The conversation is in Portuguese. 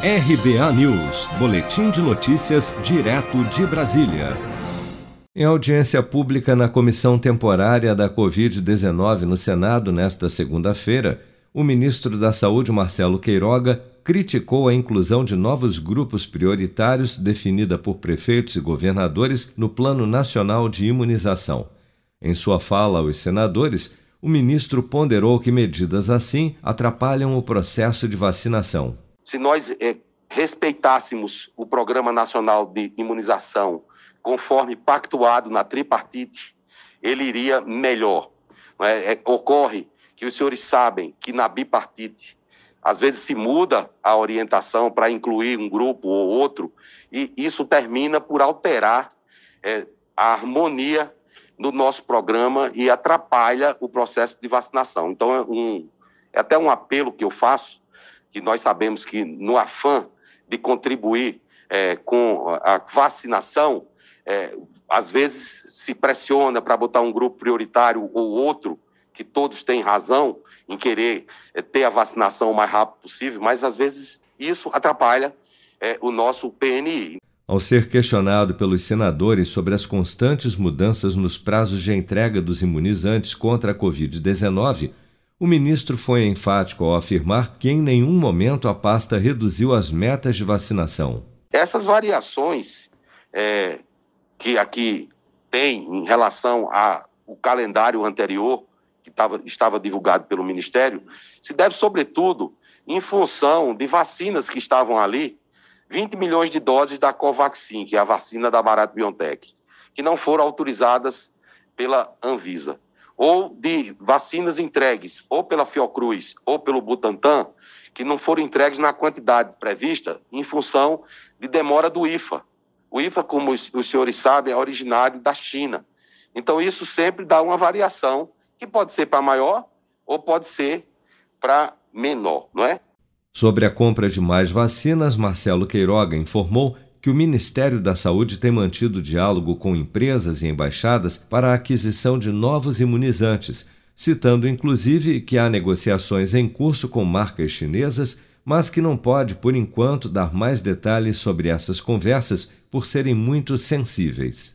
RBA News, Boletim de Notícias, direto de Brasília. Em audiência pública na Comissão Temporária da Covid-19 no Senado nesta segunda-feira, o ministro da Saúde, Marcelo Queiroga, criticou a inclusão de novos grupos prioritários definida por prefeitos e governadores no Plano Nacional de Imunização. Em sua fala aos senadores, o ministro ponderou que medidas assim atrapalham o processo de vacinação se nós é, respeitássemos o Programa Nacional de Imunização conforme pactuado na tripartite, ele iria melhor. É, é, ocorre que os senhores sabem que na bipartite, às vezes se muda a orientação para incluir um grupo ou outro, e isso termina por alterar é, a harmonia do nosso programa e atrapalha o processo de vacinação. Então, é, um, é até um apelo que eu faço que nós sabemos que no afã de contribuir é, com a vacinação, é, às vezes se pressiona para botar um grupo prioritário ou outro, que todos têm razão em querer é, ter a vacinação o mais rápido possível, mas às vezes isso atrapalha é, o nosso PNI. Ao ser questionado pelos senadores sobre as constantes mudanças nos prazos de entrega dos imunizantes contra a Covid-19, o ministro foi enfático ao afirmar que em nenhum momento a pasta reduziu as metas de vacinação. Essas variações é, que aqui tem em relação ao calendário anterior, que tava, estava divulgado pelo Ministério, se deve, sobretudo, em função de vacinas que estavam ali, 20 milhões de doses da Covaxin, que é a vacina da Barato Biotech, que não foram autorizadas pela Anvisa ou de vacinas entregues ou pela Fiocruz ou pelo Butantan, que não foram entregues na quantidade prevista em função de demora do IFA. O IFA, como os, senhores sabem, é originário da China. Então, isso sempre dá uma variação, que pode ser para maior ou pode ser para menor, não é? Sobre a compra de mais vacinas, Marcelo Queiroga informou que o Ministério da Saúde tem mantido diálogo com empresas e embaixadas para a aquisição de novos imunizantes, citando inclusive que há negociações em curso com marcas chinesas, mas que não pode, por enquanto, dar mais detalhes sobre essas conversas por serem muito sensíveis.